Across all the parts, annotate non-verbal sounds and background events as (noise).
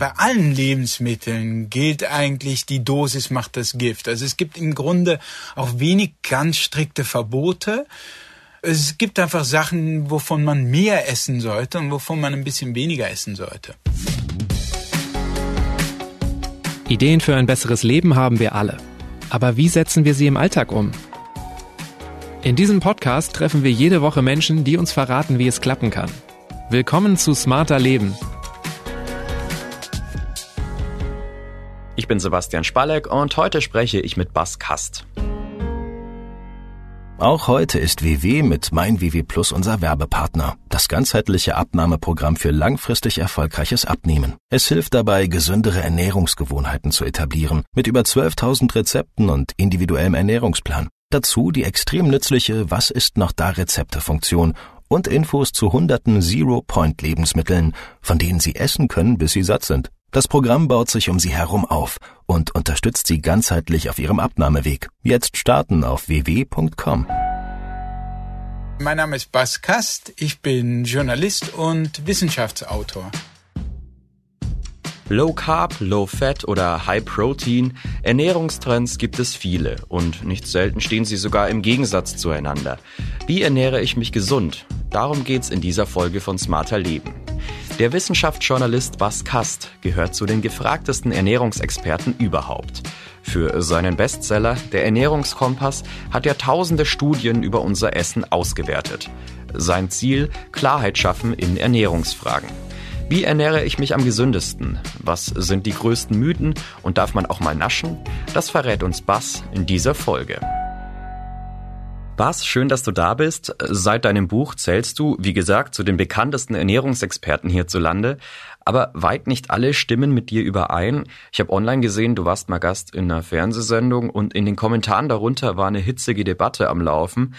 Bei allen Lebensmitteln gilt eigentlich, die Dosis macht das Gift. Also es gibt im Grunde auch wenig ganz strikte Verbote. Es gibt einfach Sachen, wovon man mehr essen sollte und wovon man ein bisschen weniger essen sollte. Ideen für ein besseres Leben haben wir alle. Aber wie setzen wir sie im Alltag um? In diesem Podcast treffen wir jede Woche Menschen, die uns verraten, wie es klappen kann. Willkommen zu Smarter Leben, Ich bin Sebastian Spalleck und heute spreche ich mit Bas Kast. Auch heute ist WW mit MeinWW Plus unser Werbepartner. Das ganzheitliche Abnahmeprogramm für langfristig erfolgreiches Abnehmen. Es hilft dabei, gesündere Ernährungsgewohnheiten zu etablieren, mit über 12.000 Rezepten und individuellem Ernährungsplan. Dazu die extrem nützliche Was ist noch da Rezepte-Funktion und Infos zu hunderten Zero-Point-Lebensmitteln, von denen Sie essen können, bis Sie satt sind. Das Programm baut sich um Sie herum auf und unterstützt Sie ganzheitlich auf Ihrem Abnahmeweg. Jetzt starten auf www.com. Mein Name ist Bas Kast, ich bin Journalist und Wissenschaftsautor. Low Carb, Low Fat oder High Protein, Ernährungstrends gibt es viele und nicht selten stehen sie sogar im Gegensatz zueinander. Wie ernähre ich mich gesund? Darum geht's in dieser Folge von Smarter Leben. Der Wissenschaftsjournalist Bas Kast gehört zu den gefragtesten Ernährungsexperten überhaupt. Für seinen Bestseller Der Ernährungskompass hat er tausende Studien über unser Essen ausgewertet. Sein Ziel Klarheit schaffen in Ernährungsfragen. Wie ernähre ich mich am gesündesten? Was sind die größten Mythen und darf man auch mal naschen? Das verrät uns Bas in dieser Folge. Bas, schön, dass du da bist. Seit deinem Buch zählst du, wie gesagt, zu den bekanntesten Ernährungsexperten hierzulande. Aber weit nicht alle stimmen mit dir überein. Ich habe online gesehen, du warst mal Gast in einer Fernsehsendung und in den Kommentaren darunter war eine hitzige Debatte am Laufen.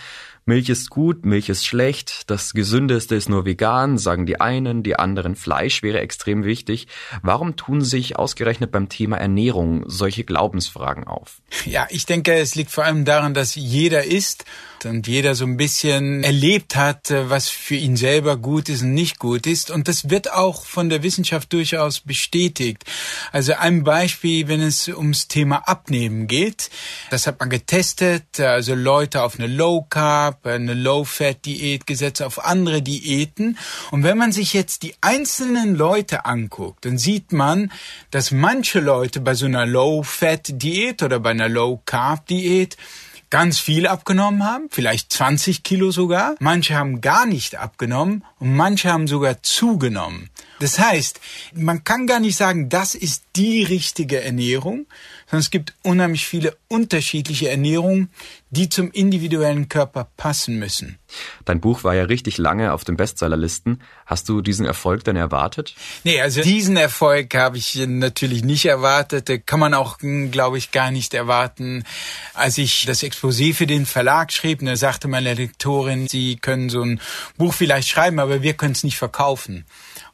Milch ist gut, Milch ist schlecht, das Gesündeste ist nur vegan, sagen die einen, die anderen Fleisch wäre extrem wichtig. Warum tun sich ausgerechnet beim Thema Ernährung solche Glaubensfragen auf? Ja, ich denke, es liegt vor allem daran, dass jeder isst und jeder so ein bisschen erlebt hat, äh, was für ihn selber gut ist und nicht gut ist. Und das wird auch von der Wissenschaft durchaus bestätigt. Also ein Beispiel, wenn es ums Thema Abnehmen geht, das hat man getestet, also Leute auf eine Low Carb, eine Low Fat Diät gesetzt, auf andere Diäten. Und wenn man sich jetzt die einzelnen Leute anguckt, dann sieht man, dass manche Leute bei so einer Low Fat Diät oder bei einer Low Carb Diät ganz viel abgenommen haben, vielleicht 20 Kilo sogar. Manche haben gar nicht abgenommen und manche haben sogar zugenommen. Das heißt, man kann gar nicht sagen, das ist die richtige Ernährung, sondern es gibt unheimlich viele unterschiedliche Ernährungen, die zum individuellen Körper passen müssen. Dein Buch war ja richtig lange auf den Bestsellerlisten. Hast du diesen Erfolg denn erwartet? Nee, also diesen Erfolg habe ich natürlich nicht erwartet. Da kann man auch, glaube ich, gar nicht erwarten. Als ich das Exposé für den Verlag schrieb, da sagte meine Lektorin, Sie können so ein Buch vielleicht schreiben, aber wir können es nicht verkaufen.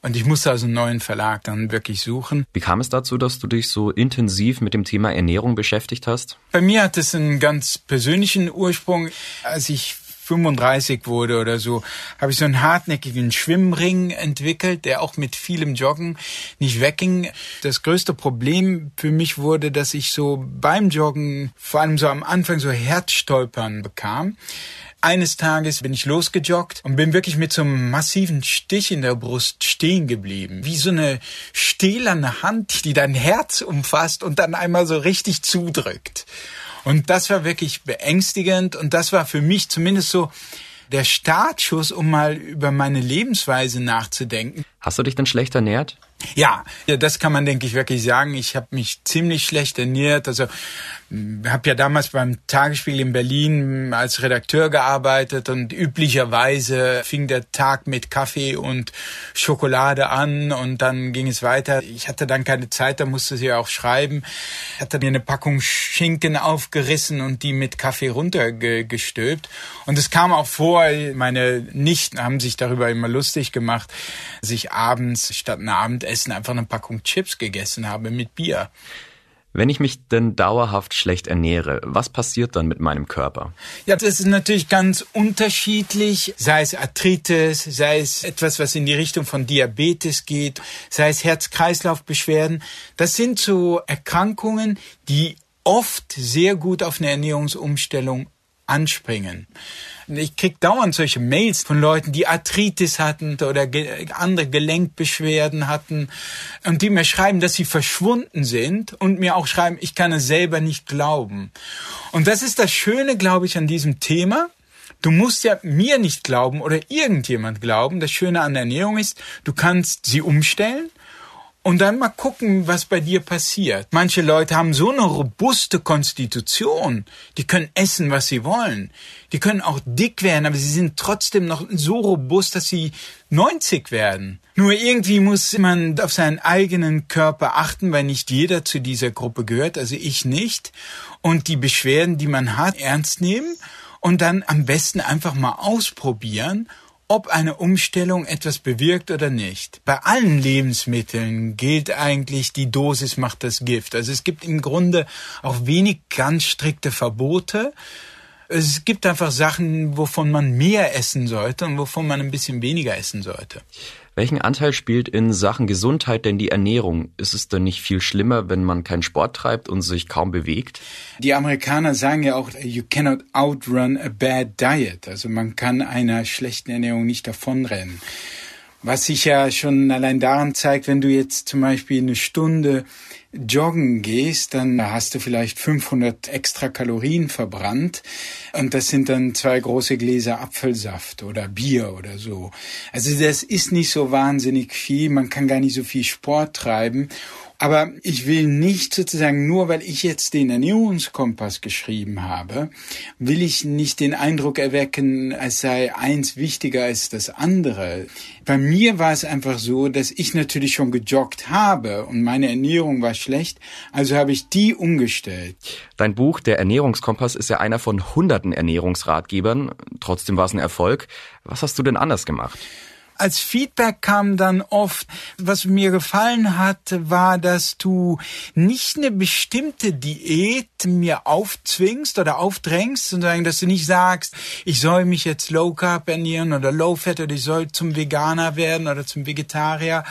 Und ich musste also einen neuen Verlag dann wirklich suchen. Wie kam es dazu, dass du dich so intensiv mit dem Thema Ernährung beschäftigt hast? Bei mir hat es einen ganz persönlichen Ursprung. Als ich 35 wurde oder so, habe ich so einen hartnäckigen Schwimmring entwickelt, der auch mit vielem Joggen nicht wegging. Das größte Problem für mich wurde, dass ich so beim Joggen, vor allem so am Anfang, so Herzstolpern bekam. Eines Tages bin ich losgejoggt und bin wirklich mit so einem massiven Stich in der Brust stehen geblieben. Wie so eine stählerne Hand, die dein Herz umfasst und dann einmal so richtig zudrückt. Und das war wirklich beängstigend und das war für mich zumindest so der Startschuss, um mal über meine Lebensweise nachzudenken. Hast du dich denn schlecht ernährt? Ja, ja, das kann man, denke ich, wirklich sagen. Ich habe mich ziemlich schlecht ernährt. Also habe ja damals beim Tagesspiegel in Berlin als Redakteur gearbeitet und üblicherweise fing der Tag mit Kaffee und Schokolade an und dann ging es weiter. Ich hatte dann keine Zeit, da musste sie auch schreiben. Ich hatte mir eine Packung Schinken aufgerissen und die mit Kaffee runtergestülpt. Und es kam auch vor, meine Nichten haben sich darüber immer lustig gemacht, sich abends statt einem Abendessen einfach eine Packung Chips gegessen habe mit Bier. Wenn ich mich denn dauerhaft schlecht ernähre, was passiert dann mit meinem Körper? Ja, das ist natürlich ganz unterschiedlich, sei es Arthritis, sei es etwas, was in die Richtung von Diabetes geht, sei es Herz-Kreislauf-Beschwerden. Das sind so Erkrankungen, die oft sehr gut auf eine Ernährungsumstellung anspringen. Ich krieg dauernd solche Mails von Leuten, die Arthritis hatten oder ge andere Gelenkbeschwerden hatten und die mir schreiben, dass sie verschwunden sind und mir auch schreiben, ich kann es selber nicht glauben. Und das ist das Schöne, glaube ich, an diesem Thema. Du musst ja mir nicht glauben oder irgendjemand glauben. Das Schöne an der Ernährung ist, du kannst sie umstellen und dann mal gucken, was bei dir passiert. Manche Leute haben so eine robuste Konstitution, die können essen, was sie wollen. Die können auch dick werden, aber sie sind trotzdem noch so robust, dass sie 90 werden. Nur irgendwie muss man auf seinen eigenen Körper achten, weil nicht jeder zu dieser Gruppe gehört, also ich nicht. Und die Beschwerden, die man hat, ernst nehmen und dann am besten einfach mal ausprobieren ob eine Umstellung etwas bewirkt oder nicht. Bei allen Lebensmitteln gilt eigentlich, die Dosis macht das Gift. Also es gibt im Grunde auch wenig ganz strikte Verbote. Es gibt einfach Sachen, wovon man mehr essen sollte und wovon man ein bisschen weniger essen sollte. Welchen Anteil spielt in Sachen Gesundheit denn die Ernährung? Ist es denn nicht viel schlimmer, wenn man keinen Sport treibt und sich kaum bewegt? Die Amerikaner sagen ja auch, you cannot outrun a bad diet. Also man kann einer schlechten Ernährung nicht davonrennen. Was sich ja schon allein daran zeigt, wenn du jetzt zum Beispiel eine Stunde joggen gehst, dann hast du vielleicht 500 extra Kalorien verbrannt. Und das sind dann zwei große Gläser Apfelsaft oder Bier oder so. Also das ist nicht so wahnsinnig viel, man kann gar nicht so viel Sport treiben aber ich will nicht sozusagen, nur weil ich jetzt den Ernährungskompass geschrieben habe, will ich nicht den Eindruck erwecken, es sei eins wichtiger als das andere. Bei mir war es einfach so, dass ich natürlich schon gejoggt habe und meine Ernährung war schlecht, also habe ich die umgestellt. Dein Buch Der Ernährungskompass ist ja einer von hunderten Ernährungsratgebern. Trotzdem war es ein Erfolg. Was hast du denn anders gemacht? Als Feedback kam dann oft, was mir gefallen hat, war, dass du nicht eine bestimmte Diät mir aufzwingst oder aufdrängst, sondern dass du nicht sagst, ich soll mich jetzt Low Carb ernähren oder Low Fat oder ich soll zum Veganer werden oder zum Vegetarier,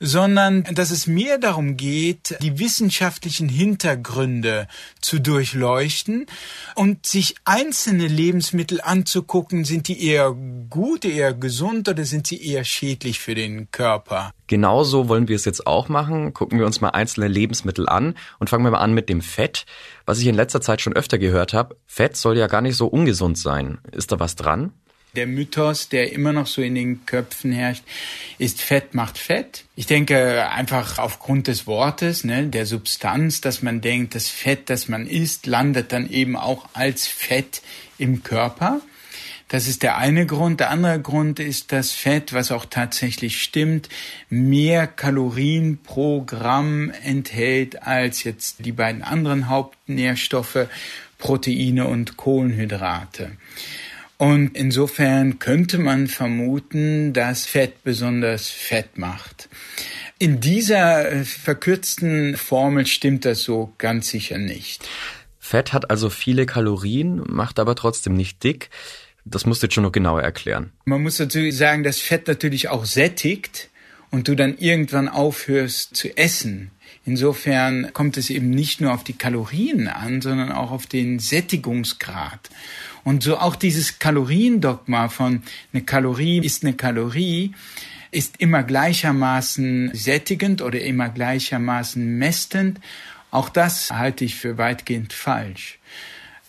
sondern dass es mir darum geht, die wissenschaftlichen Hintergründe zu durchleuchten und sich einzelne Lebensmittel anzugucken, sind die eher gut, eher gesund oder sind sie eher eher schädlich für den Körper. Genauso wollen wir es jetzt auch machen. Gucken wir uns mal einzelne Lebensmittel an und fangen wir mal an mit dem Fett. Was ich in letzter Zeit schon öfter gehört habe, Fett soll ja gar nicht so ungesund sein. Ist da was dran? Der Mythos, der immer noch so in den Köpfen herrscht, ist Fett macht Fett. Ich denke einfach aufgrund des Wortes, ne, der Substanz, dass man denkt, das Fett, das man isst, landet dann eben auch als Fett im Körper. Das ist der eine Grund. Der andere Grund ist das Fett, was auch tatsächlich stimmt, mehr Kalorien pro Gramm enthält als jetzt die beiden anderen Hauptnährstoffe, Proteine und Kohlenhydrate. Und insofern könnte man vermuten, dass Fett besonders fett macht. In dieser äh, verkürzten Formel stimmt das so ganz sicher nicht. Fett hat also viele Kalorien, macht aber trotzdem nicht dick. Das musst du jetzt schon noch genauer erklären. Man muss natürlich sagen, dass Fett natürlich auch sättigt und du dann irgendwann aufhörst zu essen. Insofern kommt es eben nicht nur auf die Kalorien an, sondern auch auf den Sättigungsgrad. Und so auch dieses Kaloriendogma von eine Kalorie ist eine Kalorie ist immer gleichermaßen sättigend oder immer gleichermaßen mästend. Auch das halte ich für weitgehend falsch.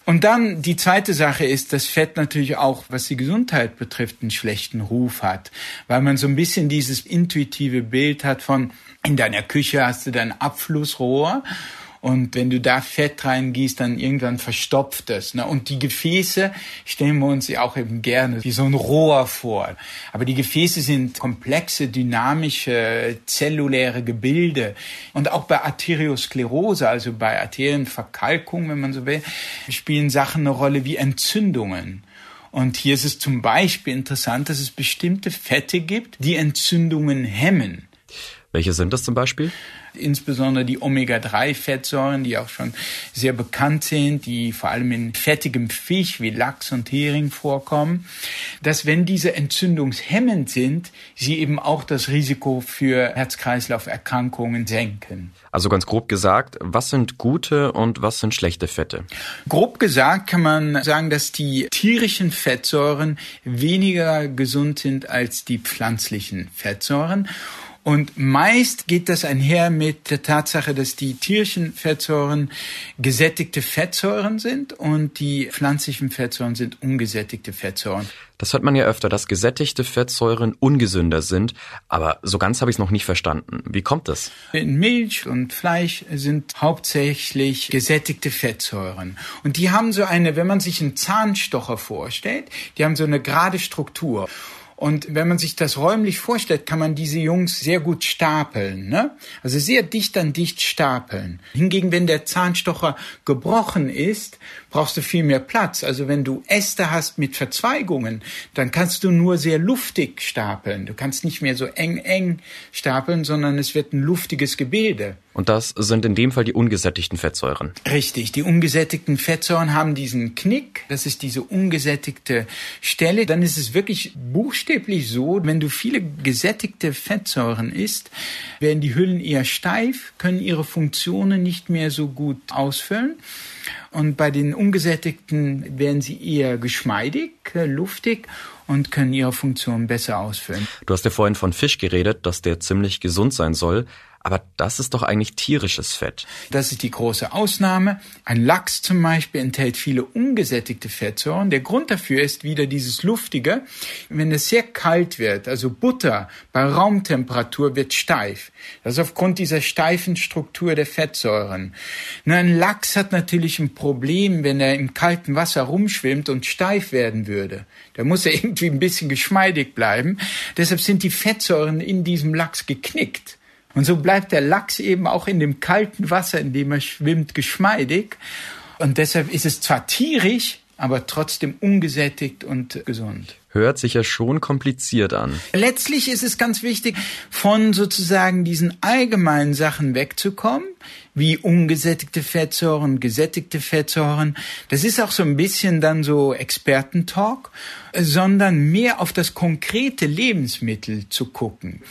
Und dann die zweite Sache ist, dass Fett natürlich auch, was die Gesundheit betrifft, einen schlechten Ruf hat, weil man so ein bisschen dieses intuitive Bild hat von, in deiner Küche hast du dein Abflussrohr und wenn du da Fett reingießt, dann irgendwann verstopft es. Ne? Und die Gefäße stellen wir uns ja auch eben gerne wie so ein Rohr vor. Aber die Gefäße sind komplexe, dynamische, zelluläre Gebilde. Und auch bei Arteriosklerose, also bei Arterienverkalkung, wenn man so will, spielen Sachen eine Rolle wie Entzündungen. Und hier ist es zum Beispiel interessant, dass es bestimmte Fette gibt, die Entzündungen hemmen. Welche sind das zum Beispiel? insbesondere die Omega-3-Fettsäuren, die auch schon sehr bekannt sind, die vor allem in fettigem Fisch wie Lachs und Hering vorkommen, dass wenn diese entzündungshemmend sind, sie eben auch das Risiko für Herz-Kreislauf-Erkrankungen senken. Also ganz grob gesagt, was sind gute und was sind schlechte Fette? Grob gesagt kann man sagen, dass die tierischen Fettsäuren weniger gesund sind als die pflanzlichen Fettsäuren. Und meist geht das einher mit der Tatsache, dass die tierischen Fettsäuren gesättigte Fettsäuren sind und die pflanzlichen Fettsäuren sind ungesättigte Fettsäuren. Das hört man ja öfter, dass gesättigte Fettsäuren ungesünder sind, aber so ganz habe ich es noch nicht verstanden. Wie kommt das? In Milch und Fleisch sind hauptsächlich gesättigte Fettsäuren. Und die haben so eine, wenn man sich einen Zahnstocher vorstellt, die haben so eine gerade Struktur. Und wenn man sich das räumlich vorstellt, kann man diese Jungs sehr gut stapeln. Ne? Also sehr dicht an dicht stapeln. Hingegen, wenn der Zahnstocher gebrochen ist, brauchst du viel mehr Platz. Also wenn du Äste hast mit Verzweigungen, dann kannst du nur sehr luftig stapeln. Du kannst nicht mehr so eng, eng stapeln, sondern es wird ein luftiges Gebilde. Und das sind in dem Fall die ungesättigten Fettsäuren. Richtig, die ungesättigten Fettsäuren haben diesen Knick, das ist diese ungesättigte Stelle. Dann ist es wirklich buchstäblich so, wenn du viele gesättigte Fettsäuren isst, werden die Hüllen eher steif, können ihre Funktionen nicht mehr so gut ausfüllen. Und bei den ungesättigten werden sie eher geschmeidig, äh, luftig und können ihre Funktion besser ausfüllen. Du hast ja vorhin von Fisch geredet, dass der ziemlich gesund sein soll. Aber das ist doch eigentlich tierisches Fett. Das ist die große Ausnahme. Ein Lachs zum Beispiel enthält viele ungesättigte Fettsäuren. Der Grund dafür ist wieder dieses Luftige. Wenn es sehr kalt wird, also Butter bei Raumtemperatur wird steif. Das ist aufgrund dieser steifen Struktur der Fettsäuren. Nur ein Lachs hat natürlich ein Problem, wenn er im kalten Wasser rumschwimmt und steif werden würde. Da muss er (laughs) irgendwie ein bisschen geschmeidig bleiben. Deshalb sind die Fettsäuren in diesem Lachs geknickt. Und so bleibt der Lachs eben auch in dem kalten Wasser, in dem er schwimmt, geschmeidig. Und deshalb ist es zwar tierisch, aber trotzdem ungesättigt und gesund. Hört sich ja schon kompliziert an. Letztlich ist es ganz wichtig, von sozusagen diesen allgemeinen Sachen wegzukommen, wie ungesättigte Fettsäuren, gesättigte Fettsäuren. Das ist auch so ein bisschen dann so Expertentalk, sondern mehr auf das konkrete Lebensmittel zu gucken.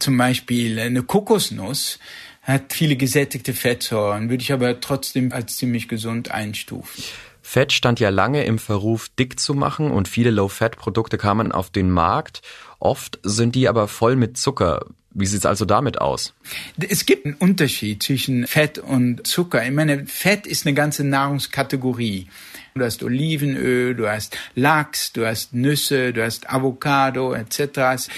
Zum Beispiel eine Kokosnuss hat viele gesättigte Fettsäuren, würde ich aber trotzdem als ziemlich gesund einstufen. Fett stand ja lange im Verruf, dick zu machen und viele Low-Fat-Produkte kamen auf den Markt. Oft sind die aber voll mit Zucker. Wie sieht's also damit aus? Es gibt einen Unterschied zwischen Fett und Zucker. Ich meine, Fett ist eine ganze Nahrungskategorie. Du hast Olivenöl, du hast Lachs, du hast Nüsse, du hast Avocado etc.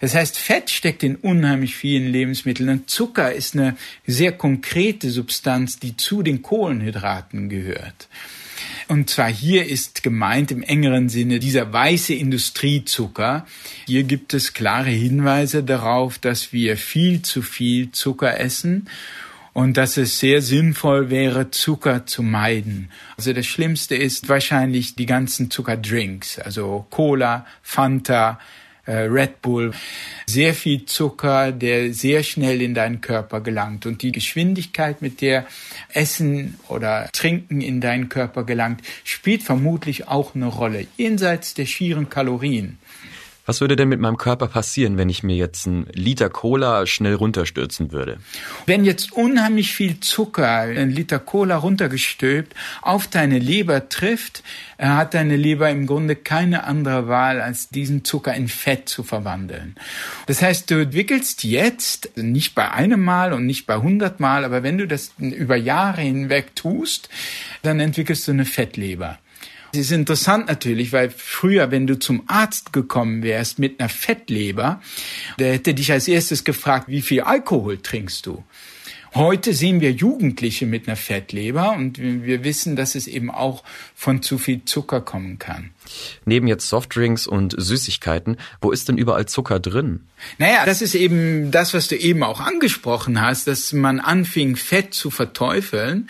Das heißt, Fett steckt in unheimlich vielen Lebensmitteln und Zucker ist eine sehr konkrete Substanz, die zu den Kohlenhydraten gehört. Und zwar hier ist gemeint im engeren Sinne dieser weiße Industriezucker. Hier gibt es klare Hinweise darauf, dass wir viel zu viel Zucker essen und dass es sehr sinnvoll wäre, Zucker zu meiden. Also das Schlimmste ist wahrscheinlich die ganzen Zuckerdrinks, also Cola, Fanta, äh, Red Bull. Sehr viel Zucker, der sehr schnell in deinen Körper gelangt. Und die Geschwindigkeit, mit der Essen oder Trinken in deinen Körper gelangt, spielt vermutlich auch eine Rolle, jenseits der schieren Kalorien. Was würde denn mit meinem Körper passieren, wenn ich mir jetzt einen Liter Cola schnell runterstürzen würde? Wenn jetzt unheimlich viel Zucker, ein Liter Cola runtergestülpt, auf deine Leber trifft, äh, hat deine Leber im Grunde keine andere Wahl, als diesen Zucker in Fett zu verwandeln. Das heißt, du entwickelst jetzt, nicht bei einem Mal und nicht bei hundert Mal, aber wenn du das über Jahre hinweg tust, dann entwickelst du eine Fettleber. Es ist interessant natürlich, weil früher, wenn du zum Arzt gekommen wärst mit einer Fettleber, der hätte dich als erstes gefragt, wie viel Alkohol trinkst du? Heute sehen wir Jugendliche mit einer Fettleber und wir wissen, dass es eben auch von zu viel Zucker kommen kann. Neben jetzt Softdrinks und Süßigkeiten, wo ist denn überall Zucker drin? Naja, das ist eben das, was du eben auch angesprochen hast, dass man anfing, Fett zu verteufeln.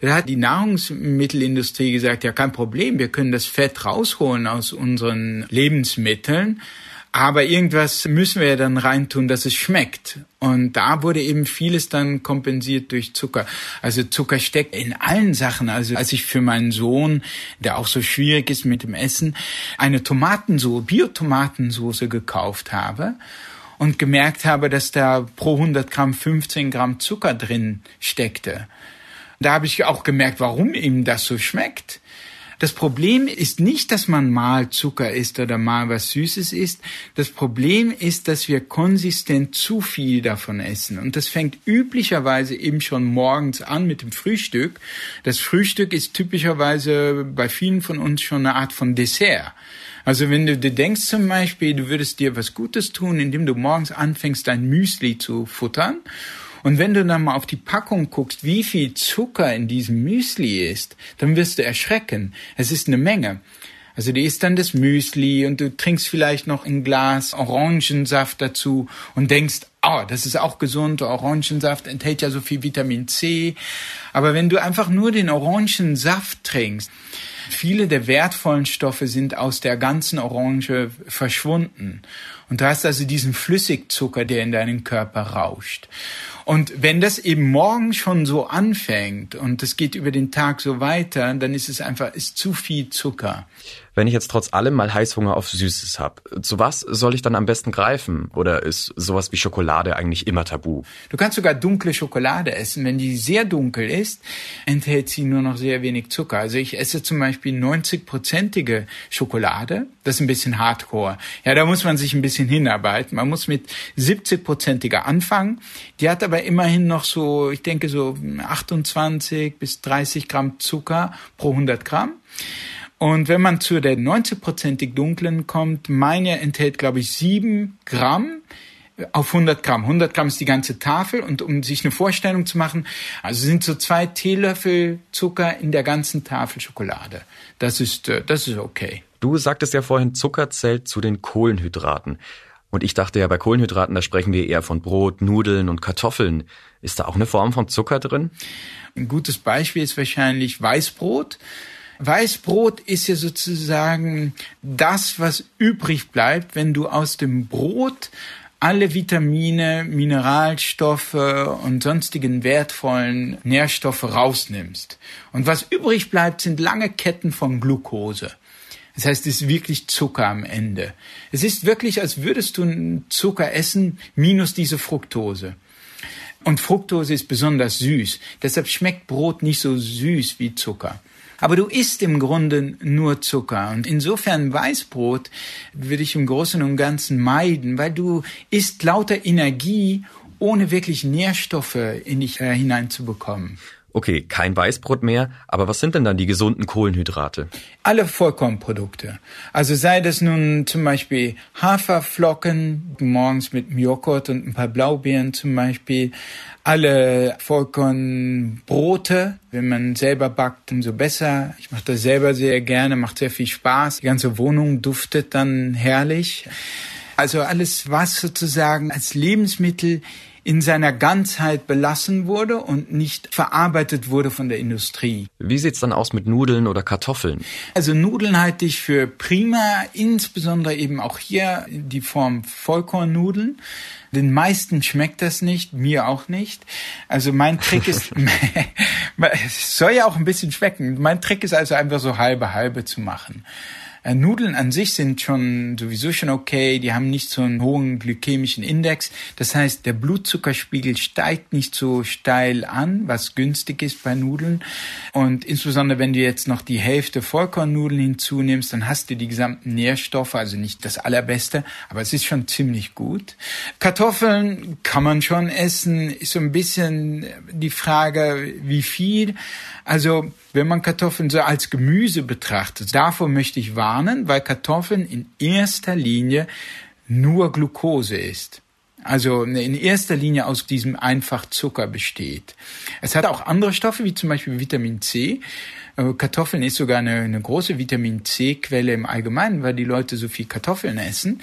Da hat die Nahrungsmittelindustrie gesagt, ja kein Problem, wir können das Fett rausholen aus unseren Lebensmitteln. Aber irgendwas müssen wir ja dann reintun, dass es schmeckt. Und da wurde eben vieles dann kompensiert durch Zucker. Also Zucker steckt in allen Sachen. Also als ich für meinen Sohn, der auch so schwierig ist mit dem Essen, eine Tomatensoße, Biotomatensoße gekauft habe und gemerkt habe, dass da pro 100 Gramm 15 Gramm Zucker drin steckte. Da habe ich auch gemerkt, warum ihm das so schmeckt. Das Problem ist nicht, dass man mal Zucker isst oder mal was Süßes isst. Das Problem ist, dass wir konsistent zu viel davon essen. Und das fängt üblicherweise eben schon morgens an mit dem Frühstück. Das Frühstück ist typischerweise bei vielen von uns schon eine Art von Dessert. Also wenn du dir denkst zum Beispiel, du würdest dir was Gutes tun, indem du morgens anfängst, dein Müsli zu futtern und wenn du dann mal auf die Packung guckst, wie viel Zucker in diesem Müsli ist, dann wirst du erschrecken. Es ist eine Menge. Also die isst dann das Müsli und du trinkst vielleicht noch ein Glas Orangensaft dazu und denkst, oh, das ist auch gesund, Orangensaft enthält ja so viel Vitamin C. Aber wenn du einfach nur den Orangensaft trinkst, viele der wertvollen Stoffe sind aus der ganzen Orange verschwunden. Und du hast also diesen Flüssigzucker, der in deinen Körper rauscht. Und wenn das eben morgen schon so anfängt und es geht über den Tag so weiter, dann ist es einfach, ist zu viel Zucker. Wenn ich jetzt trotz allem mal Heißhunger auf Süßes habe, zu was soll ich dann am besten greifen? Oder ist sowas wie Schokolade eigentlich immer tabu? Du kannst sogar dunkle Schokolade essen. Wenn die sehr dunkel ist, enthält sie nur noch sehr wenig Zucker. Also ich esse zum Beispiel 90-prozentige Schokolade. Das ist ein bisschen Hardcore. Ja, da muss man sich ein bisschen hinarbeiten. Man muss mit 70-prozentiger anfangen. Die hat aber immerhin noch so, ich denke so 28 bis 30 Gramm Zucker pro 100 Gramm. Und wenn man zu der 90-prozentig dunklen kommt, meine enthält, glaube ich, sieben Gramm auf 100 Gramm. 100 Gramm ist die ganze Tafel und um sich eine Vorstellung zu machen, also sind so zwei Teelöffel Zucker in der ganzen Tafel Schokolade. Das ist, äh, das ist okay. Du sagtest ja vorhin, Zucker zählt zu den Kohlenhydraten. Und ich dachte ja, bei Kohlenhydraten, da sprechen wir eher von Brot, Nudeln und Kartoffeln. Ist da auch eine Form von Zucker drin? Ein gutes Beispiel ist wahrscheinlich Weißbrot. Weißbrot ist ja sozusagen das, was übrig bleibt, wenn du aus dem Brot alle Vitamine, Mineralstoffe und sonstigen wertvollen Nährstoffe rausnimmst. Und was übrig bleibt, sind lange Ketten von Glucose. Das heißt, es ist wirklich Zucker am Ende. Es ist wirklich, als würdest du Zucker essen minus diese Fructose. Und Fructose ist besonders süß. Deshalb schmeckt Brot nicht so süß wie Zucker. Aber du isst im Grunde nur Zucker. Und insofern Weißbrot würde ich im Großen und Ganzen meiden, weil du isst lauter Energie, ohne wirklich Nährstoffe in dich äh, hineinzubekommen. Okay, kein Weißbrot mehr, aber was sind denn dann die gesunden Kohlenhydrate? Alle Vollkornprodukte. Also sei das nun zum Beispiel Haferflocken, morgens mit Joghurt und ein paar Blaubeeren zum Beispiel, alle Vollkornbrote, wenn man selber backt, umso besser. Ich mache das selber sehr gerne, macht sehr viel Spaß. Die ganze Wohnung duftet dann herrlich. Also alles, was sozusagen als Lebensmittel in seiner Ganzheit belassen wurde und nicht verarbeitet wurde von der Industrie. Wie sieht's dann aus mit Nudeln oder Kartoffeln? Also Nudeln halte ich für prima, insbesondere eben auch hier die Form Vollkornnudeln. Den meisten schmeckt das nicht, mir auch nicht. Also mein Trick ist, (laughs) (laughs) es soll ja auch ein bisschen schmecken. Mein Trick ist also einfach so halbe halbe zu machen. Äh, Nudeln an sich sind schon sowieso schon okay, die haben nicht so einen hohen glykämischen Index. Das heißt, der Blutzuckerspiegel steigt nicht so steil an, was günstig ist bei Nudeln. Und insbesondere wenn du jetzt noch die Hälfte Vollkornnudeln hinzunimmst, dann hast du die gesamten Nährstoffe, also nicht das allerbeste, aber es ist schon ziemlich gut. Kartoffeln kann man schon essen, ist so ein bisschen die Frage, wie viel. Also wenn man Kartoffeln so als Gemüse betrachtet, davor möchte ich warnen, weil Kartoffeln in erster Linie nur Glucose ist. Also in erster Linie aus diesem einfach Zucker besteht. Es hat auch andere Stoffe, wie zum Beispiel Vitamin C. Äh, Kartoffeln ist sogar eine, eine große Vitamin C-Quelle im Allgemeinen, weil die Leute so viel Kartoffeln essen.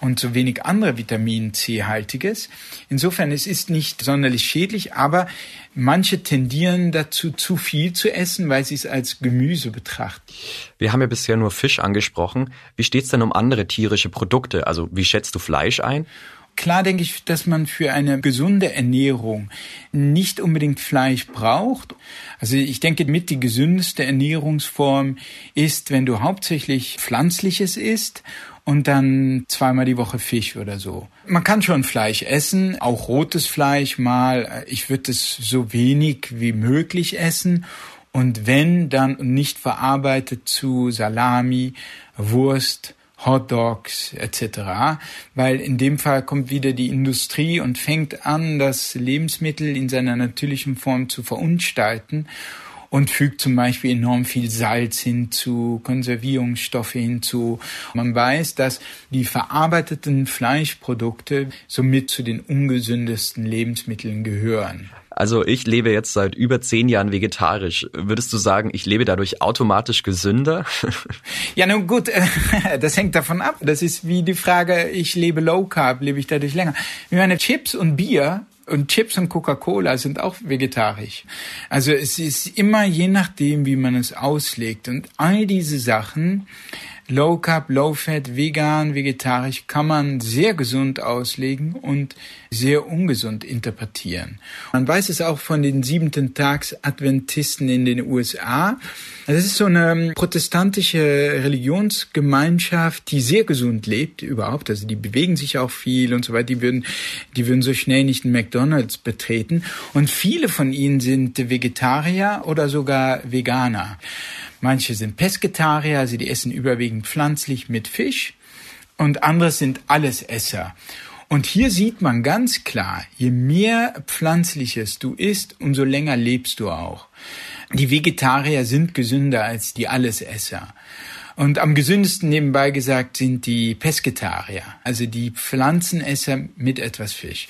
Und so wenig andere Vitamin C-haltiges. Insofern, es ist nicht sonderlich schädlich, aber manche tendieren dazu, zu viel zu essen, weil sie es als Gemüse betrachten. Wir haben ja bisher nur Fisch angesprochen. Wie steht's denn um andere tierische Produkte? Also wie schätzt du Fleisch ein? Klar denke ich, dass man für eine gesunde Ernährung nicht unbedingt Fleisch braucht. Also ich denke, mit die gesündeste Ernährungsform ist, wenn du hauptsächlich pflanzliches isst und dann zweimal die Woche Fisch oder so. Man kann schon Fleisch essen, auch rotes Fleisch mal. Ich würde es so wenig wie möglich essen. Und wenn, dann nicht verarbeitet zu Salami, Wurst, Hot Dogs etc., weil in dem Fall kommt wieder die Industrie und fängt an, das Lebensmittel in seiner natürlichen Form zu verunstalten und fügt zum Beispiel enorm viel Salz hinzu, Konservierungsstoffe hinzu. Man weiß, dass die verarbeiteten Fleischprodukte somit zu den ungesündesten Lebensmitteln gehören. Also ich lebe jetzt seit über zehn Jahren vegetarisch. Würdest du sagen, ich lebe dadurch automatisch gesünder? ja, nun gut, (laughs) das hängt davon ab. Das ist wie die Frage, ich lebe low carb, lebe ich dadurch länger. Ich meine, Chips und Bier und Chips und Coca-Cola sind auch vegetarisch. Also es ist immer je nachdem, wie man es auslegt. Und all diese Sachen Low Carb, Low Fat, vegan, vegetarisch kann man sehr gesund auslegen und sehr ungesund interpretieren. Man weiß es auch von den siebenten Tags Adventisten in den USA. Das ist so eine protestantische Religionsgemeinschaft, die sehr gesund lebt überhaupt. Also die bewegen sich auch viel und so weiter. Die würden, die würden so schnell nicht einen McDonald's betreten. Und viele von ihnen sind Vegetarier oder sogar Veganer. Manche sind Pesketarier, also die essen überwiegend pflanzlich mit Fisch und andere sind Allesesser. Und hier sieht man ganz klar, je mehr Pflanzliches du isst, umso länger lebst du auch. Die Vegetarier sind gesünder als die Allesesser. Und am gesündesten nebenbei gesagt sind die Pesketarier, also die Pflanzenesser mit etwas Fisch.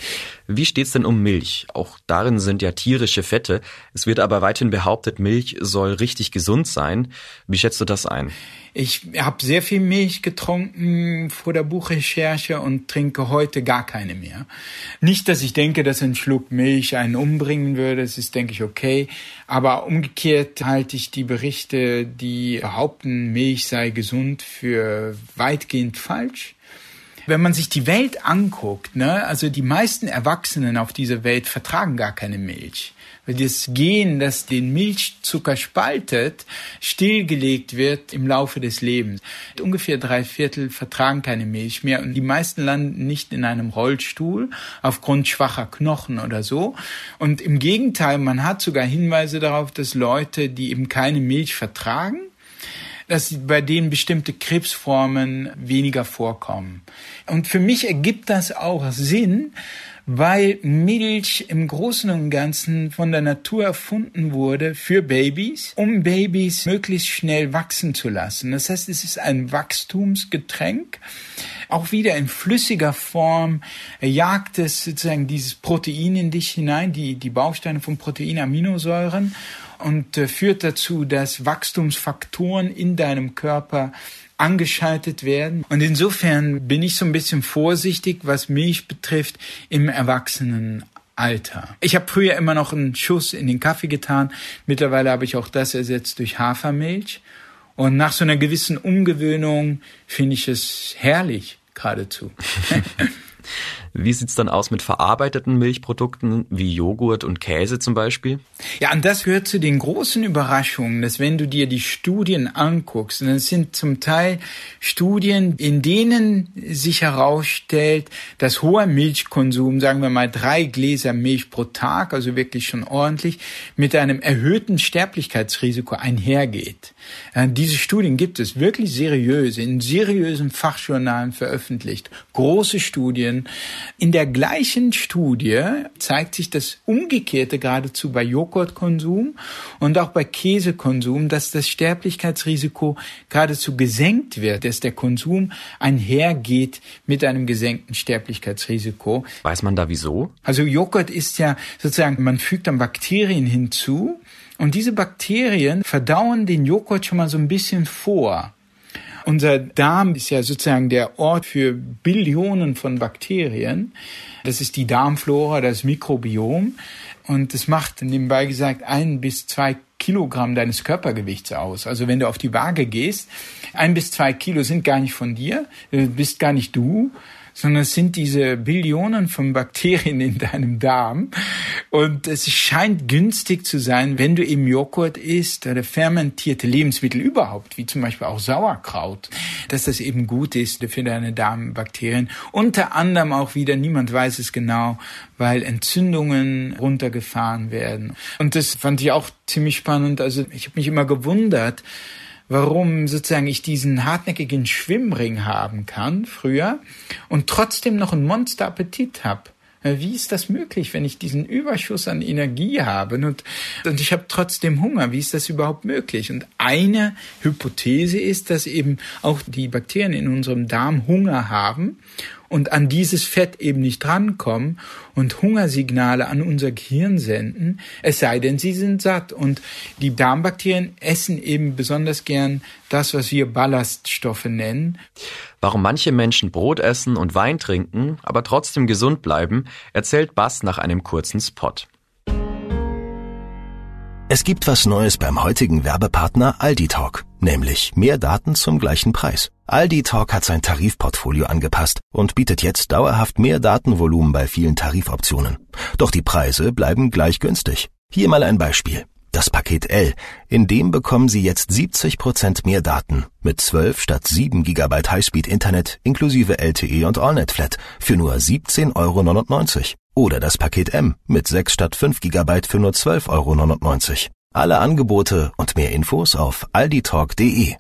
Wie steht's denn um Milch? Auch darin sind ja tierische Fette. Es wird aber weiterhin behauptet, Milch soll richtig gesund sein. Wie schätzt du das ein? Ich habe sehr viel Milch getrunken vor der Buchrecherche und trinke heute gar keine mehr. Nicht, dass ich denke, dass ein Schluck Milch einen umbringen würde. Das ist, denke ich, okay. Aber umgekehrt halte ich die Berichte, die behaupten, Milch sei gesund, für weitgehend falsch. Wenn man sich die Welt anguckt, ne, also die meisten Erwachsenen auf dieser Welt vertragen gar keine Milch. Das Gen, das den Milchzucker spaltet, stillgelegt wird im Laufe des Lebens. Ungefähr drei Viertel vertragen keine Milch mehr und die meisten landen nicht in einem Rollstuhl aufgrund schwacher Knochen oder so. Und im Gegenteil, man hat sogar Hinweise darauf, dass Leute, die eben keine Milch vertragen, dass bei denen bestimmte Krebsformen weniger vorkommen. Und für mich ergibt das auch Sinn, weil Milch im Großen und Ganzen von der Natur erfunden wurde für Babys, um Babys möglichst schnell wachsen zu lassen. Das heißt, es ist ein Wachstumsgetränk. Auch wieder in flüssiger Form jagt es sozusagen dieses Protein in dich hinein, die, die Bausteine von Protein, Aminosäuren und äh, führt dazu, dass Wachstumsfaktoren in deinem Körper angeschaltet werden. Und insofern bin ich so ein bisschen vorsichtig, was Milch betrifft im Erwachsenenalter. Ich habe früher immer noch einen Schuss in den Kaffee getan. Mittlerweile habe ich auch das ersetzt durch Hafermilch. Und nach so einer gewissen Umgewöhnung finde ich es herrlich geradezu. (laughs) Wie sieht's dann aus mit verarbeiteten Milchprodukten wie Joghurt und Käse zum Beispiel? Ja, und das gehört zu den großen Überraschungen, dass wenn du dir die Studien anguckst, und es sind zum Teil Studien, in denen sich herausstellt, dass hoher Milchkonsum, sagen wir mal drei Gläser Milch pro Tag, also wirklich schon ordentlich, mit einem erhöhten Sterblichkeitsrisiko einhergeht. Diese Studien gibt es wirklich seriös, in seriösen Fachjournalen veröffentlicht. Große Studien, in der gleichen Studie zeigt sich das Umgekehrte geradezu bei Joghurtkonsum und auch bei Käsekonsum, dass das Sterblichkeitsrisiko geradezu gesenkt wird, dass der Konsum einhergeht mit einem gesenkten Sterblichkeitsrisiko. Weiß man da wieso? Also Joghurt ist ja sozusagen, man fügt dann Bakterien hinzu und diese Bakterien verdauen den Joghurt schon mal so ein bisschen vor. Unser Darm ist ja sozusagen der Ort für Billionen von Bakterien. Das ist die Darmflora, das Mikrobiom. Und es macht nebenbei gesagt ein bis zwei Kilogramm deines Körpergewichts aus. Also wenn du auf die Waage gehst, ein bis zwei Kilo sind gar nicht von dir, bist gar nicht du, sondern es sind diese Billionen von Bakterien in deinem Darm. Und es scheint günstig zu sein, wenn du eben Joghurt isst oder fermentierte Lebensmittel überhaupt, wie zum Beispiel auch Sauerkraut, dass das eben gut ist für deine Darmbakterien. Unter anderem auch wieder, niemand weiß es genau, weil Entzündungen runtergefahren werden. Und das fand ich auch ziemlich spannend. Also ich habe mich immer gewundert, warum sozusagen ich diesen hartnäckigen Schwimmring haben kann früher und trotzdem noch einen Monsterappetit habe. Äh, wie ist das möglich, wenn ich diesen Überschuss an Energie habe und, und ich habe trotzdem Hunger? Wie ist das überhaupt möglich? Und eine Hypothese ist, dass eben auch die Bakterien in unserem Darm Hunger haben und an dieses Fett eben nicht rankommen und Hungersignale an unser Gehirn senden, es sei denn, sie sind satt. Und die Darmbakterien essen eben besonders gern das, was wir Ballaststoffe nennen. Warum manche Menschen Brot essen und Wein trinken, aber trotzdem gesund bleiben, erzählt Bass nach einem kurzen Spot. Es gibt was Neues beim heutigen Werbepartner Aldi Talk, nämlich mehr Daten zum gleichen Preis. Aldi Talk hat sein Tarifportfolio angepasst und bietet jetzt dauerhaft mehr Datenvolumen bei vielen Tarifoptionen. Doch die Preise bleiben gleich günstig. Hier mal ein Beispiel. Das Paket L, in dem bekommen Sie jetzt 70 Prozent mehr Daten mit 12 statt 7 GB Highspeed Internet inklusive LTE und AllNet Flat für nur 17,99 Euro. Oder das Paket M mit 6 statt 5 GB für nur 12,99 Euro. Alle Angebote und mehr Infos auf alditalk.de.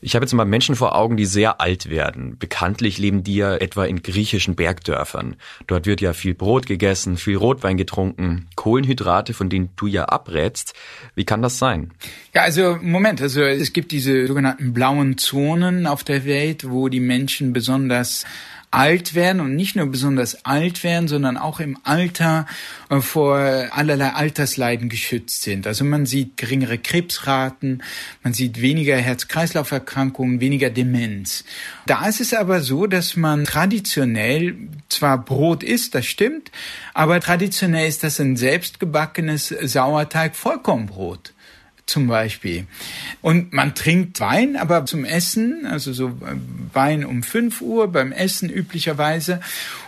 Ich habe jetzt mal Menschen vor Augen, die sehr alt werden. Bekanntlich leben die ja etwa in griechischen Bergdörfern. Dort wird ja viel Brot gegessen, viel Rotwein getrunken, Kohlenhydrate, von denen du ja abrätst. Wie kann das sein? Ja, also Moment, also es gibt diese sogenannten blauen Zonen auf der Welt, wo die Menschen besonders alt werden und nicht nur besonders alt werden, sondern auch im Alter äh, vor allerlei Altersleiden geschützt sind. Also man sieht geringere Krebsraten, man sieht weniger Herz-Kreislauf-Erkrankungen, weniger Demenz. Da ist es aber so, dass man traditionell zwar Brot isst, das stimmt, aber traditionell ist das ein selbstgebackenes Sauerteig-Vollkornbrot zum Beispiel. Und man trinkt Wein, aber zum Essen, also so äh, Wein um 5 Uhr beim Essen üblicherweise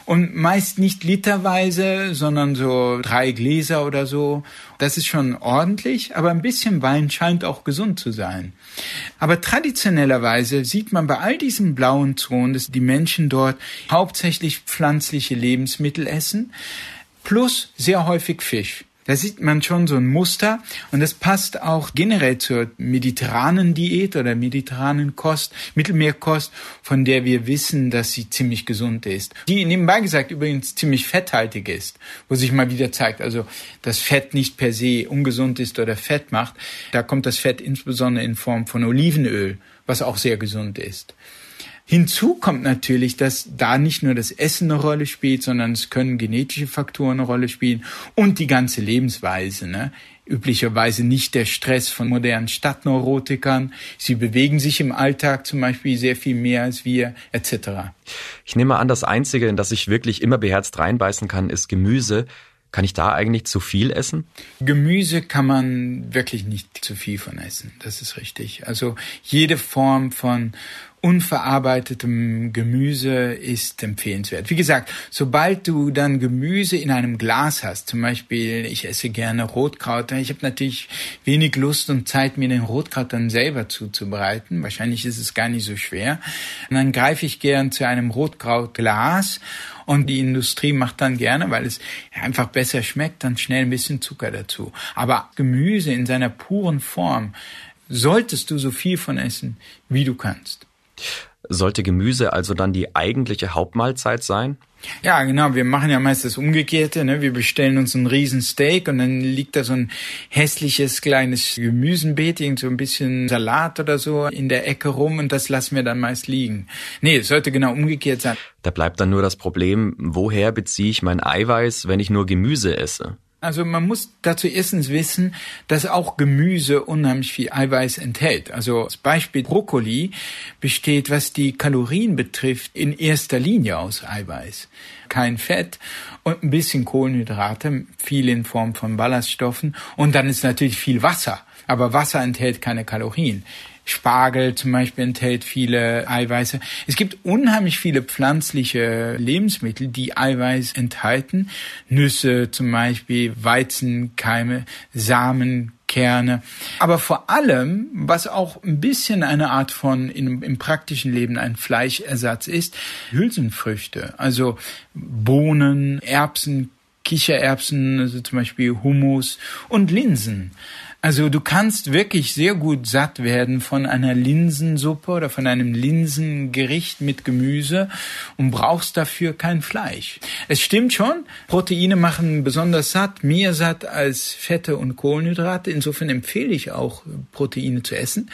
und meist nicht literweise, sondern so drei Gläser oder so. Das ist schon ordentlich, aber ein bisschen Wein scheint auch gesund zu sein. Aber traditionellerweise sieht man bei all diesen blauen Zonen, dass die Menschen dort hauptsächlich pflanzliche Lebensmittel essen, plus sehr häufig Fisch. Da sieht man schon so ein Muster und das passt auch generell zur mediterranen Diät oder mediterranen Kost, Mittelmeerkost, von der wir wissen, dass sie ziemlich gesund ist. Die nebenbei gesagt übrigens ziemlich fetthaltig ist, wo sich mal wieder zeigt, also dass Fett nicht per se ungesund ist oder Fett macht. Da kommt das Fett insbesondere in Form von Olivenöl, was auch sehr gesund ist. Hinzu kommt natürlich, dass da nicht nur das Essen eine Rolle spielt, sondern es können genetische Faktoren eine Rolle spielen und die ganze Lebensweise. Ne? Üblicherweise nicht der Stress von modernen Stadtneurotikern. Sie bewegen sich im Alltag zum Beispiel sehr viel mehr als wir, etc. Ich nehme an, das Einzige, in das ich wirklich immer beherzt reinbeißen kann, ist Gemüse. Kann ich da eigentlich zu viel essen? Gemüse kann man wirklich nicht zu viel von essen. Das ist richtig. Also jede Form von unverarbeitetem Gemüse ist empfehlenswert. Wie gesagt, sobald du dann Gemüse in einem Glas hast, zum Beispiel ich esse gerne Rotkraut, ich habe natürlich wenig Lust und Zeit, mir den Rotkraut dann selber zuzubereiten. Wahrscheinlich ist es gar nicht so schwer. Und dann greife ich gern zu einem Rotkrautglas und die Industrie macht dann gerne, weil es einfach besser schmeckt, dann schnell ein bisschen Zucker dazu. Aber Gemüse in seiner puren Form solltest du so viel von essen, wie du kannst. Sollte Gemüse also dann die eigentliche Hauptmahlzeit sein? Ja, genau. Wir machen ja meist das Umgekehrte. Ne? Wir bestellen uns einen riesen Steak und dann liegt da so ein hässliches kleines Gemüsenbeet, irgend so ein bisschen Salat oder so in der Ecke rum und das lassen wir dann meist liegen. Nee, es sollte genau umgekehrt sein. Da bleibt dann nur das Problem, woher beziehe ich mein Eiweiß, wenn ich nur Gemüse esse? Also man muss dazu erstens wissen, dass auch Gemüse unheimlich viel Eiweiß enthält. Also als Beispiel Brokkoli besteht, was die Kalorien betrifft, in erster Linie aus Eiweiß. Kein Fett und ein bisschen Kohlenhydrate, viel in Form von Ballaststoffen und dann ist natürlich viel Wasser. Aber Wasser enthält keine Kalorien. Spargel zum Beispiel enthält viele Eiweiße. Es gibt unheimlich viele pflanzliche Lebensmittel, die Eiweiß enthalten. Nüsse zum Beispiel, Weizenkeime, Samen, Kerne. Aber vor allem, was auch ein bisschen eine Art von im, im praktischen Leben ein Fleischersatz ist, Hülsenfrüchte, also Bohnen, Erbsen, Kichererbsen, also zum Beispiel Hummus und Linsen. Also du kannst wirklich sehr gut satt werden von einer Linsensuppe oder von einem Linsengericht mit Gemüse und brauchst dafür kein Fleisch. Es stimmt schon, Proteine machen besonders satt, mehr satt als Fette und Kohlenhydrate. Insofern empfehle ich auch, Proteine zu essen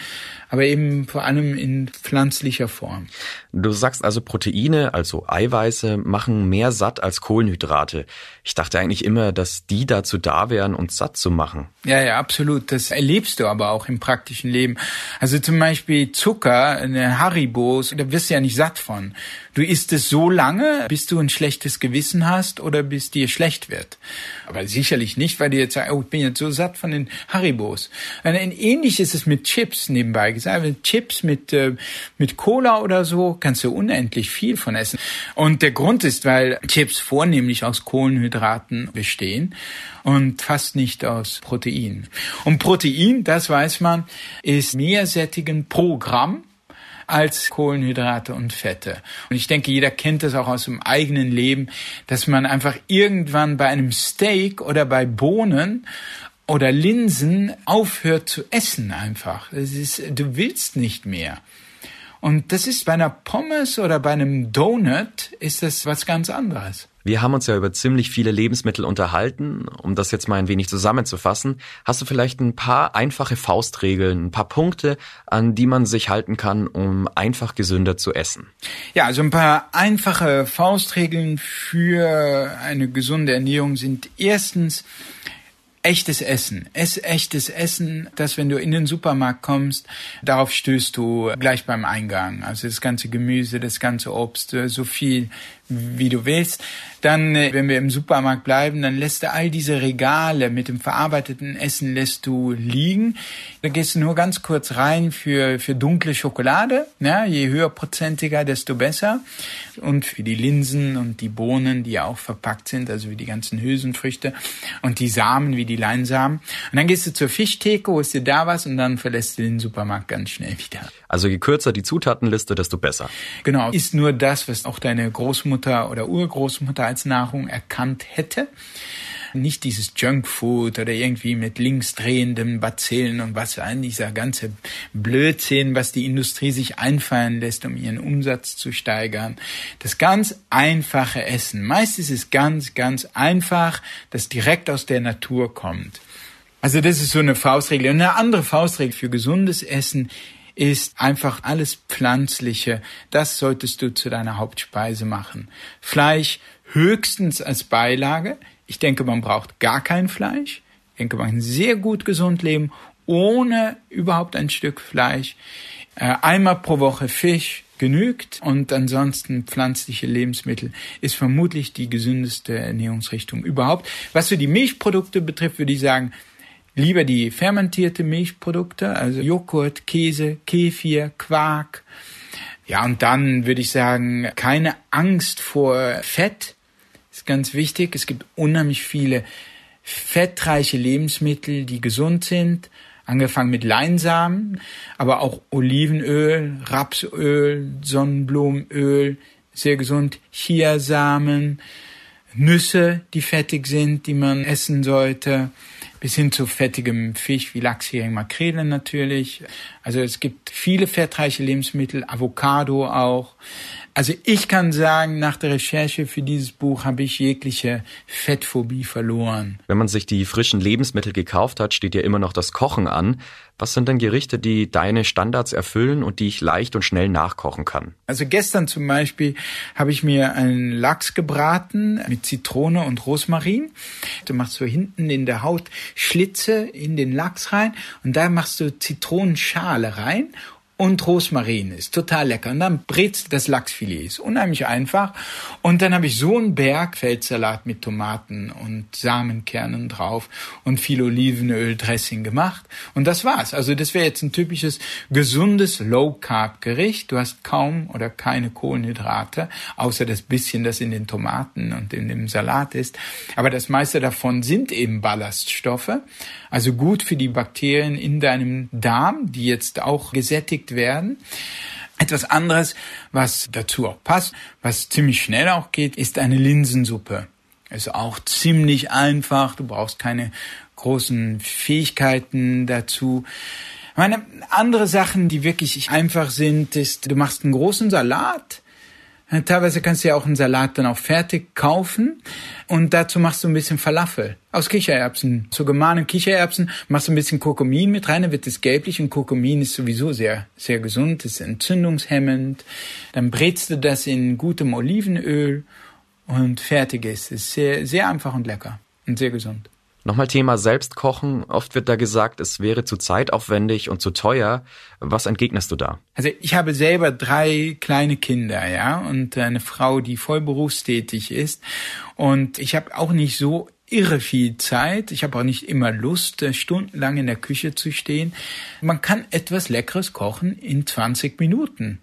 aber eben vor allem in pflanzlicher Form. Du sagst also, Proteine, also Eiweiße, machen mehr satt als Kohlenhydrate. Ich dachte eigentlich immer, dass die dazu da wären, uns satt zu machen. Ja, ja, absolut. Das erlebst du aber auch im praktischen Leben. Also zum Beispiel Zucker, eine Haribos, da wirst du ja nicht satt von. Du isst es so lange, bis du ein schlechtes Gewissen hast oder bis dir schlecht wird. Aber sicherlich nicht, weil du jetzt sagst, oh, ich bin jetzt so satt von den Haribos. Ähnlich ist es mit Chips nebenbei gesagt. Chips mit, äh, mit Cola oder so kannst du unendlich viel von essen. Und der Grund ist, weil Chips vornehmlich aus Kohlenhydraten bestehen und fast nicht aus Protein. Und Protein, das weiß man, ist mehrsättigen pro Gramm als Kohlenhydrate und Fette. Und ich denke, jeder kennt das auch aus dem eigenen Leben, dass man einfach irgendwann bei einem Steak oder bei Bohnen oder Linsen aufhört zu essen einfach. Es ist, du willst nicht mehr. Und das ist bei einer Pommes oder bei einem Donut ist das was ganz anderes. Wir haben uns ja über ziemlich viele Lebensmittel unterhalten. Um das jetzt mal ein wenig zusammenzufassen, hast du vielleicht ein paar einfache Faustregeln, ein paar Punkte, an die man sich halten kann, um einfach gesünder zu essen? Ja, also ein paar einfache Faustregeln für eine gesunde Ernährung sind erstens, echtes Essen. Ess echtes Essen, das, wenn du in den Supermarkt kommst, darauf stößt du gleich beim Eingang. Also das ganze Gemüse, das ganze Obst, so viel wie du willst. Dann, äh, wenn wir im Supermarkt bleiben, dann lässt du all diese Regale mit dem verarbeiteten Essen lässt du liegen. Da gehst du nur ganz kurz rein für, für dunkle Schokolade. Ja, je höher prozentiger, desto besser. Und für die Linsen und die Bohnen, die ja auch verpackt sind, also wie die ganzen Hülsenfrüchte und die Samen, wie die Leinsamen. Und dann gehst du zur Fischtheke, holst dir da was und dann verlässt du den Supermarkt ganz schnell wieder. Also je kürzer die Zutatenliste, desto besser. Genau, ist nur das, was auch deine Großmutter oder Urgroßmutter als Nahrung erkannt hätte. Nicht dieses Junkfood oder irgendwie mit linksdrehenden Bazillen und was ein dieser ganze Blödsinn, was die Industrie sich einfallen lässt, um ihren Umsatz zu steigern. Das ganz einfache Essen. Meist ist es ganz, ganz einfach, das direkt aus der Natur kommt. Also das ist so eine Faustregel. Und eine andere Faustregel für gesundes Essen ist einfach alles Pflanzliche. Das solltest du zu deiner Hauptspeise machen. Fleisch höchstens als Beilage. Ich denke, man braucht gar kein Fleisch. Ich denke, man kann sehr gut gesund leben, ohne überhaupt ein Stück Fleisch. Äh, einmal pro Woche Fisch genügt und ansonsten pflanzliche Lebensmittel ist vermutlich die gesündeste Ernährungsrichtung überhaupt. Was für die Milchprodukte betrifft, würde ich sagen, lieber die fermentierte Milchprodukte, also Joghurt, Käse, Kefir, Quark. Ja, und dann würde ich sagen, keine Angst vor Fett ist ganz wichtig. Es gibt unheimlich viele fettreiche Lebensmittel, die gesund sind, angefangen mit Leinsamen, aber auch Olivenöl, Rapsöl, Sonnenblumenöl, sehr gesund, Chiasamen, Nüsse, die fettig sind, die man essen sollte, bis hin zu fettigem Fisch wie Lachs, Hering, Makrele natürlich. Also es gibt viele fettreiche Lebensmittel, Avocado auch. Also ich kann sagen, nach der Recherche für dieses Buch habe ich jegliche Fettphobie verloren. Wenn man sich die frischen Lebensmittel gekauft hat, steht ja immer noch das Kochen an. Was sind denn Gerichte, die deine Standards erfüllen und die ich leicht und schnell nachkochen kann? Also gestern zum Beispiel habe ich mir einen Lachs gebraten mit Zitrone und Rosmarin. Du machst so hinten in der Haut Schlitze in den Lachs rein und da machst du Zitronenschale rein und Rosmarin ist total lecker. Und dann brätst das Lachsfilet, ist unheimlich einfach. Und dann habe ich so einen Berg Feldsalat mit Tomaten und Samenkernen drauf und viel Olivenöl-Dressing gemacht. Und das war's. Also das wäre jetzt ein typisches gesundes Low-Carb-Gericht. Du hast kaum oder keine Kohlenhydrate, außer das bisschen, das in den Tomaten und in dem Salat ist. Aber das meiste davon sind eben Ballaststoffe. Also gut für die Bakterien in deinem Darm, die jetzt auch gesättigt werden. Etwas anderes, was dazu auch passt, was ziemlich schnell auch geht, ist eine Linsensuppe. Ist auch ziemlich einfach. Du brauchst keine großen Fähigkeiten dazu. Meine andere Sachen, die wirklich einfach sind, ist, du machst einen großen Salat, Teilweise kannst du ja auch einen Salat dann auch fertig kaufen und dazu machst du ein bisschen Falafel aus Kichererbsen. So gemahlenen Kichererbsen machst du ein bisschen Kurkumin mit rein, dann wird es gelblich und Kurkumin ist sowieso sehr, sehr gesund, ist entzündungshemmend. Dann brätst du das in gutem Olivenöl und fertig ist. Ist sehr, sehr einfach und lecker und sehr gesund. Nochmal Thema Selbstkochen. Oft wird da gesagt, es wäre zu zeitaufwendig und zu teuer. Was entgegnest du da? Also ich habe selber drei kleine Kinder, ja, und eine Frau, die voll berufstätig ist. Und ich habe auch nicht so irre viel Zeit. Ich habe auch nicht immer Lust, äh, stundenlang in der Küche zu stehen. Man kann etwas Leckeres kochen in 20 Minuten.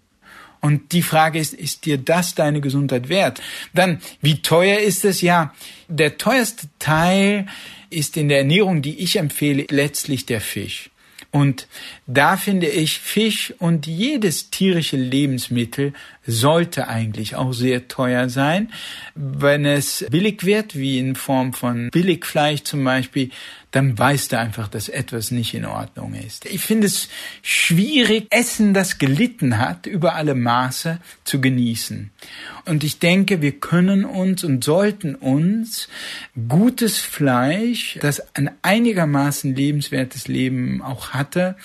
Und die Frage ist, ist dir das deine Gesundheit wert? Dann, wie teuer ist es? Ja, der teuerste Teil ist in der Ernährung, die ich empfehle, letztlich der Fisch. Und da finde ich, Fisch und jedes tierische Lebensmittel sollte eigentlich auch sehr teuer sein. Wenn es billig wird, wie in Form von Billigfleisch zum Beispiel, dann weißt du einfach, dass etwas nicht in Ordnung ist. Ich finde es schwierig, Essen, das gelitten hat, über alle Maße zu genießen. Und ich denke, wir können uns und sollten uns gutes Fleisch, das ein einigermaßen lebenswertes Leben auch hatte,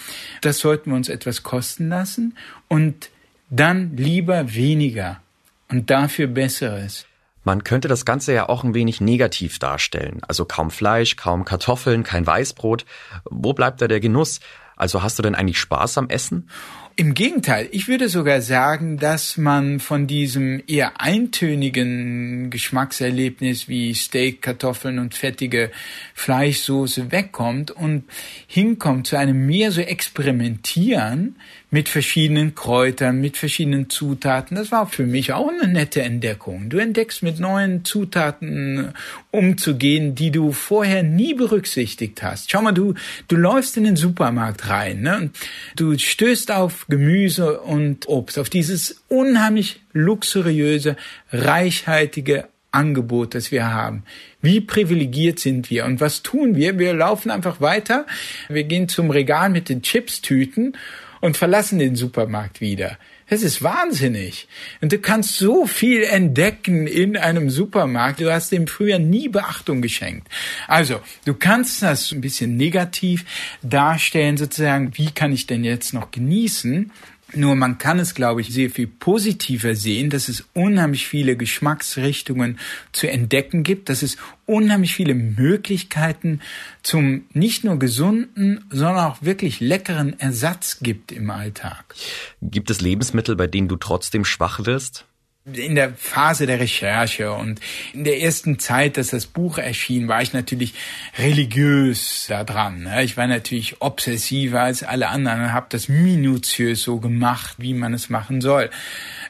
das sollten wir uns etwas kosten lassen und dann lieber weniger und dafür Besseres. Man könnte das Ganze ja auch ein wenig negativ darstellen. Also kaum Fleisch, kaum Kartoffeln, kein Weißbrot. Wo bleibt da der Genuss? Also hast du denn eigentlich Spaß am Essen? Im Gegenteil, ich würde sogar sagen, dass man von diesem eher eintönigen Geschmackserlebnis wie Steak, Kartoffeln und fettige Fleischsoße wegkommt und hinkommt zu einem mehr so Experimentieren mit verschiedenen Kräutern, mit verschiedenen Zutaten. Das war für mich auch eine nette Entdeckung. Du entdeckst mit neuen Zutaten umzugehen, die du vorher nie berücksichtigt hast. Schau mal, du, du läufst in den Supermarkt rein, ne? Du stößt auf Gemüse und Obst, auf dieses unheimlich luxuriöse, reichhaltige Angebot, das wir haben. Wie privilegiert sind wir? Und was tun wir? Wir laufen einfach weiter. Wir gehen zum Regal mit den Chipstüten und verlassen den Supermarkt wieder. Das ist wahnsinnig. Und du kannst so viel entdecken in einem Supermarkt. Du hast dem früher nie Beachtung geschenkt. Also, du kannst das ein bisschen negativ darstellen, sozusagen. Wie kann ich denn jetzt noch genießen? Nur man kann es, glaube ich, sehr viel positiver sehen, dass es unheimlich viele Geschmacksrichtungen zu entdecken gibt, dass es unheimlich viele Möglichkeiten zum nicht nur gesunden, sondern auch wirklich leckeren Ersatz gibt im Alltag. Gibt es Lebensmittel, bei denen du trotzdem schwach wirst? In der Phase der Recherche und in der ersten Zeit, dass das Buch erschien, war ich natürlich religiös da dran. Ne? Ich war natürlich obsessiver als alle anderen und habe das minutiös so gemacht, wie man es machen soll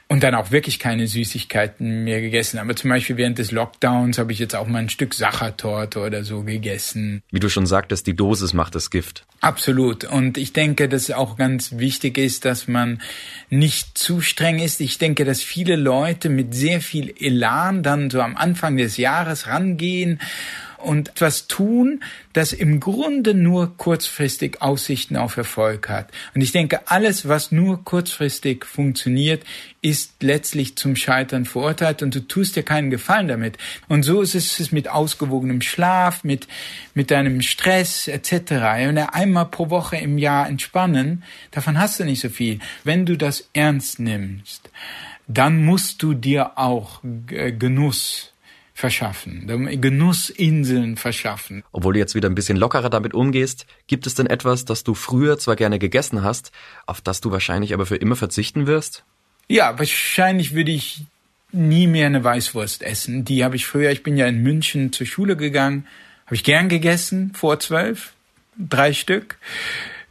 und dann auch wirklich keine Süßigkeiten mehr gegessen. Aber zum Beispiel während des Lockdowns habe ich jetzt auch mal ein Stück Sachertorte oder so gegessen. Wie du schon sagtest, die Dosis macht das Gift. Absolut. Und ich denke, dass auch ganz wichtig ist, dass man nicht zu streng ist. Ich denke, dass viele Leute mit sehr viel Elan dann so am Anfang des Jahres rangehen und etwas tun, das im Grunde nur kurzfristig Aussichten auf Erfolg hat. Und ich denke, alles, was nur kurzfristig funktioniert, ist letztlich zum Scheitern verurteilt und du tust dir keinen Gefallen damit. Und so ist es mit ausgewogenem Schlaf, mit, mit deinem Stress etc. Und einmal pro Woche im Jahr entspannen, davon hast du nicht so viel. Wenn du das ernst nimmst, dann musst du dir auch Genuss verschaffen, Genussinseln verschaffen. Obwohl du jetzt wieder ein bisschen lockerer damit umgehst, gibt es denn etwas, das du früher zwar gerne gegessen hast, auf das du wahrscheinlich aber für immer verzichten wirst? Ja, wahrscheinlich würde ich nie mehr eine Weißwurst essen. Die habe ich früher, ich bin ja in München zur Schule gegangen, habe ich gern gegessen, vor zwölf, drei Stück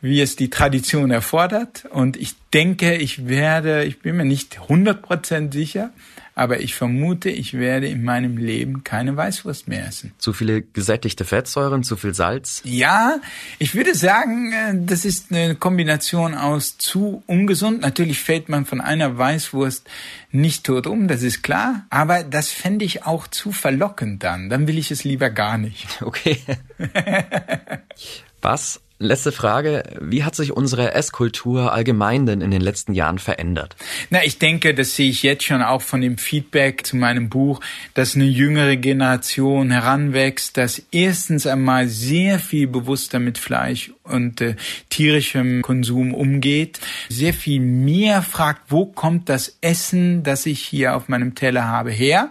wie es die Tradition erfordert. Und ich denke, ich werde, ich bin mir nicht 100% sicher, aber ich vermute, ich werde in meinem Leben keine Weißwurst mehr essen. Zu viele gesättigte Fettsäuren, zu viel Salz? Ja, ich würde sagen, äh, das ist eine Kombination aus zu ungesund. Natürlich fällt man von einer Weißwurst nicht tot um, das ist klar, aber das fände ich auch zu verlockend dann. Dann will ich es lieber gar nicht. Okay. (laughs) Was Letzte Frage. Wie hat sich unsere Esskultur allgemein denn in den letzten Jahren verändert? Na, ich denke, das sehe ich jetzt schon auch von dem Feedback zu meinem Buch, dass eine jüngere Generation heranwächst, dass erstens einmal sehr viel bewusster mit Fleisch und äh, tierischem Konsum umgeht, sehr viel mehr fragt, wo kommt das Essen, das ich hier auf meinem Teller habe, her?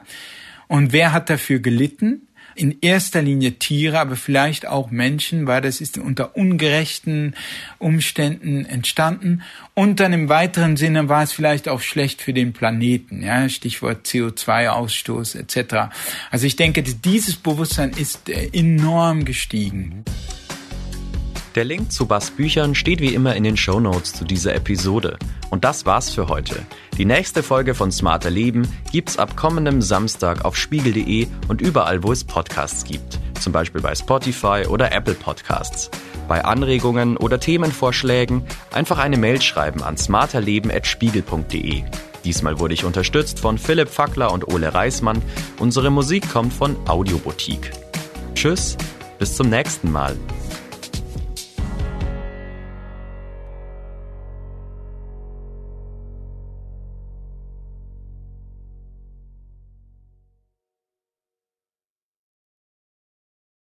Und wer hat dafür gelitten? In erster Linie Tiere, aber vielleicht auch Menschen, weil das ist unter ungerechten Umständen entstanden. Und dann im weiteren Sinne war es vielleicht auch schlecht für den Planeten, ja, Stichwort CO2-Ausstoß etc. Also ich denke, dieses Bewusstsein ist äh, enorm gestiegen. Der Link zu Bas Büchern steht wie immer in den Show Notes zu dieser Episode. Und das war's für heute. Die nächste Folge von Smarter Leben gibt's ab kommendem Samstag auf spiegel.de und überall, wo es Podcasts gibt. Zum Beispiel bei Spotify oder Apple Podcasts. Bei Anregungen oder Themenvorschlägen einfach eine Mail schreiben an smarterleben.spiegel.de. Diesmal wurde ich unterstützt von Philipp Fackler und Ole Reismann. Unsere Musik kommt von Audioboutique. Tschüss, bis zum nächsten Mal.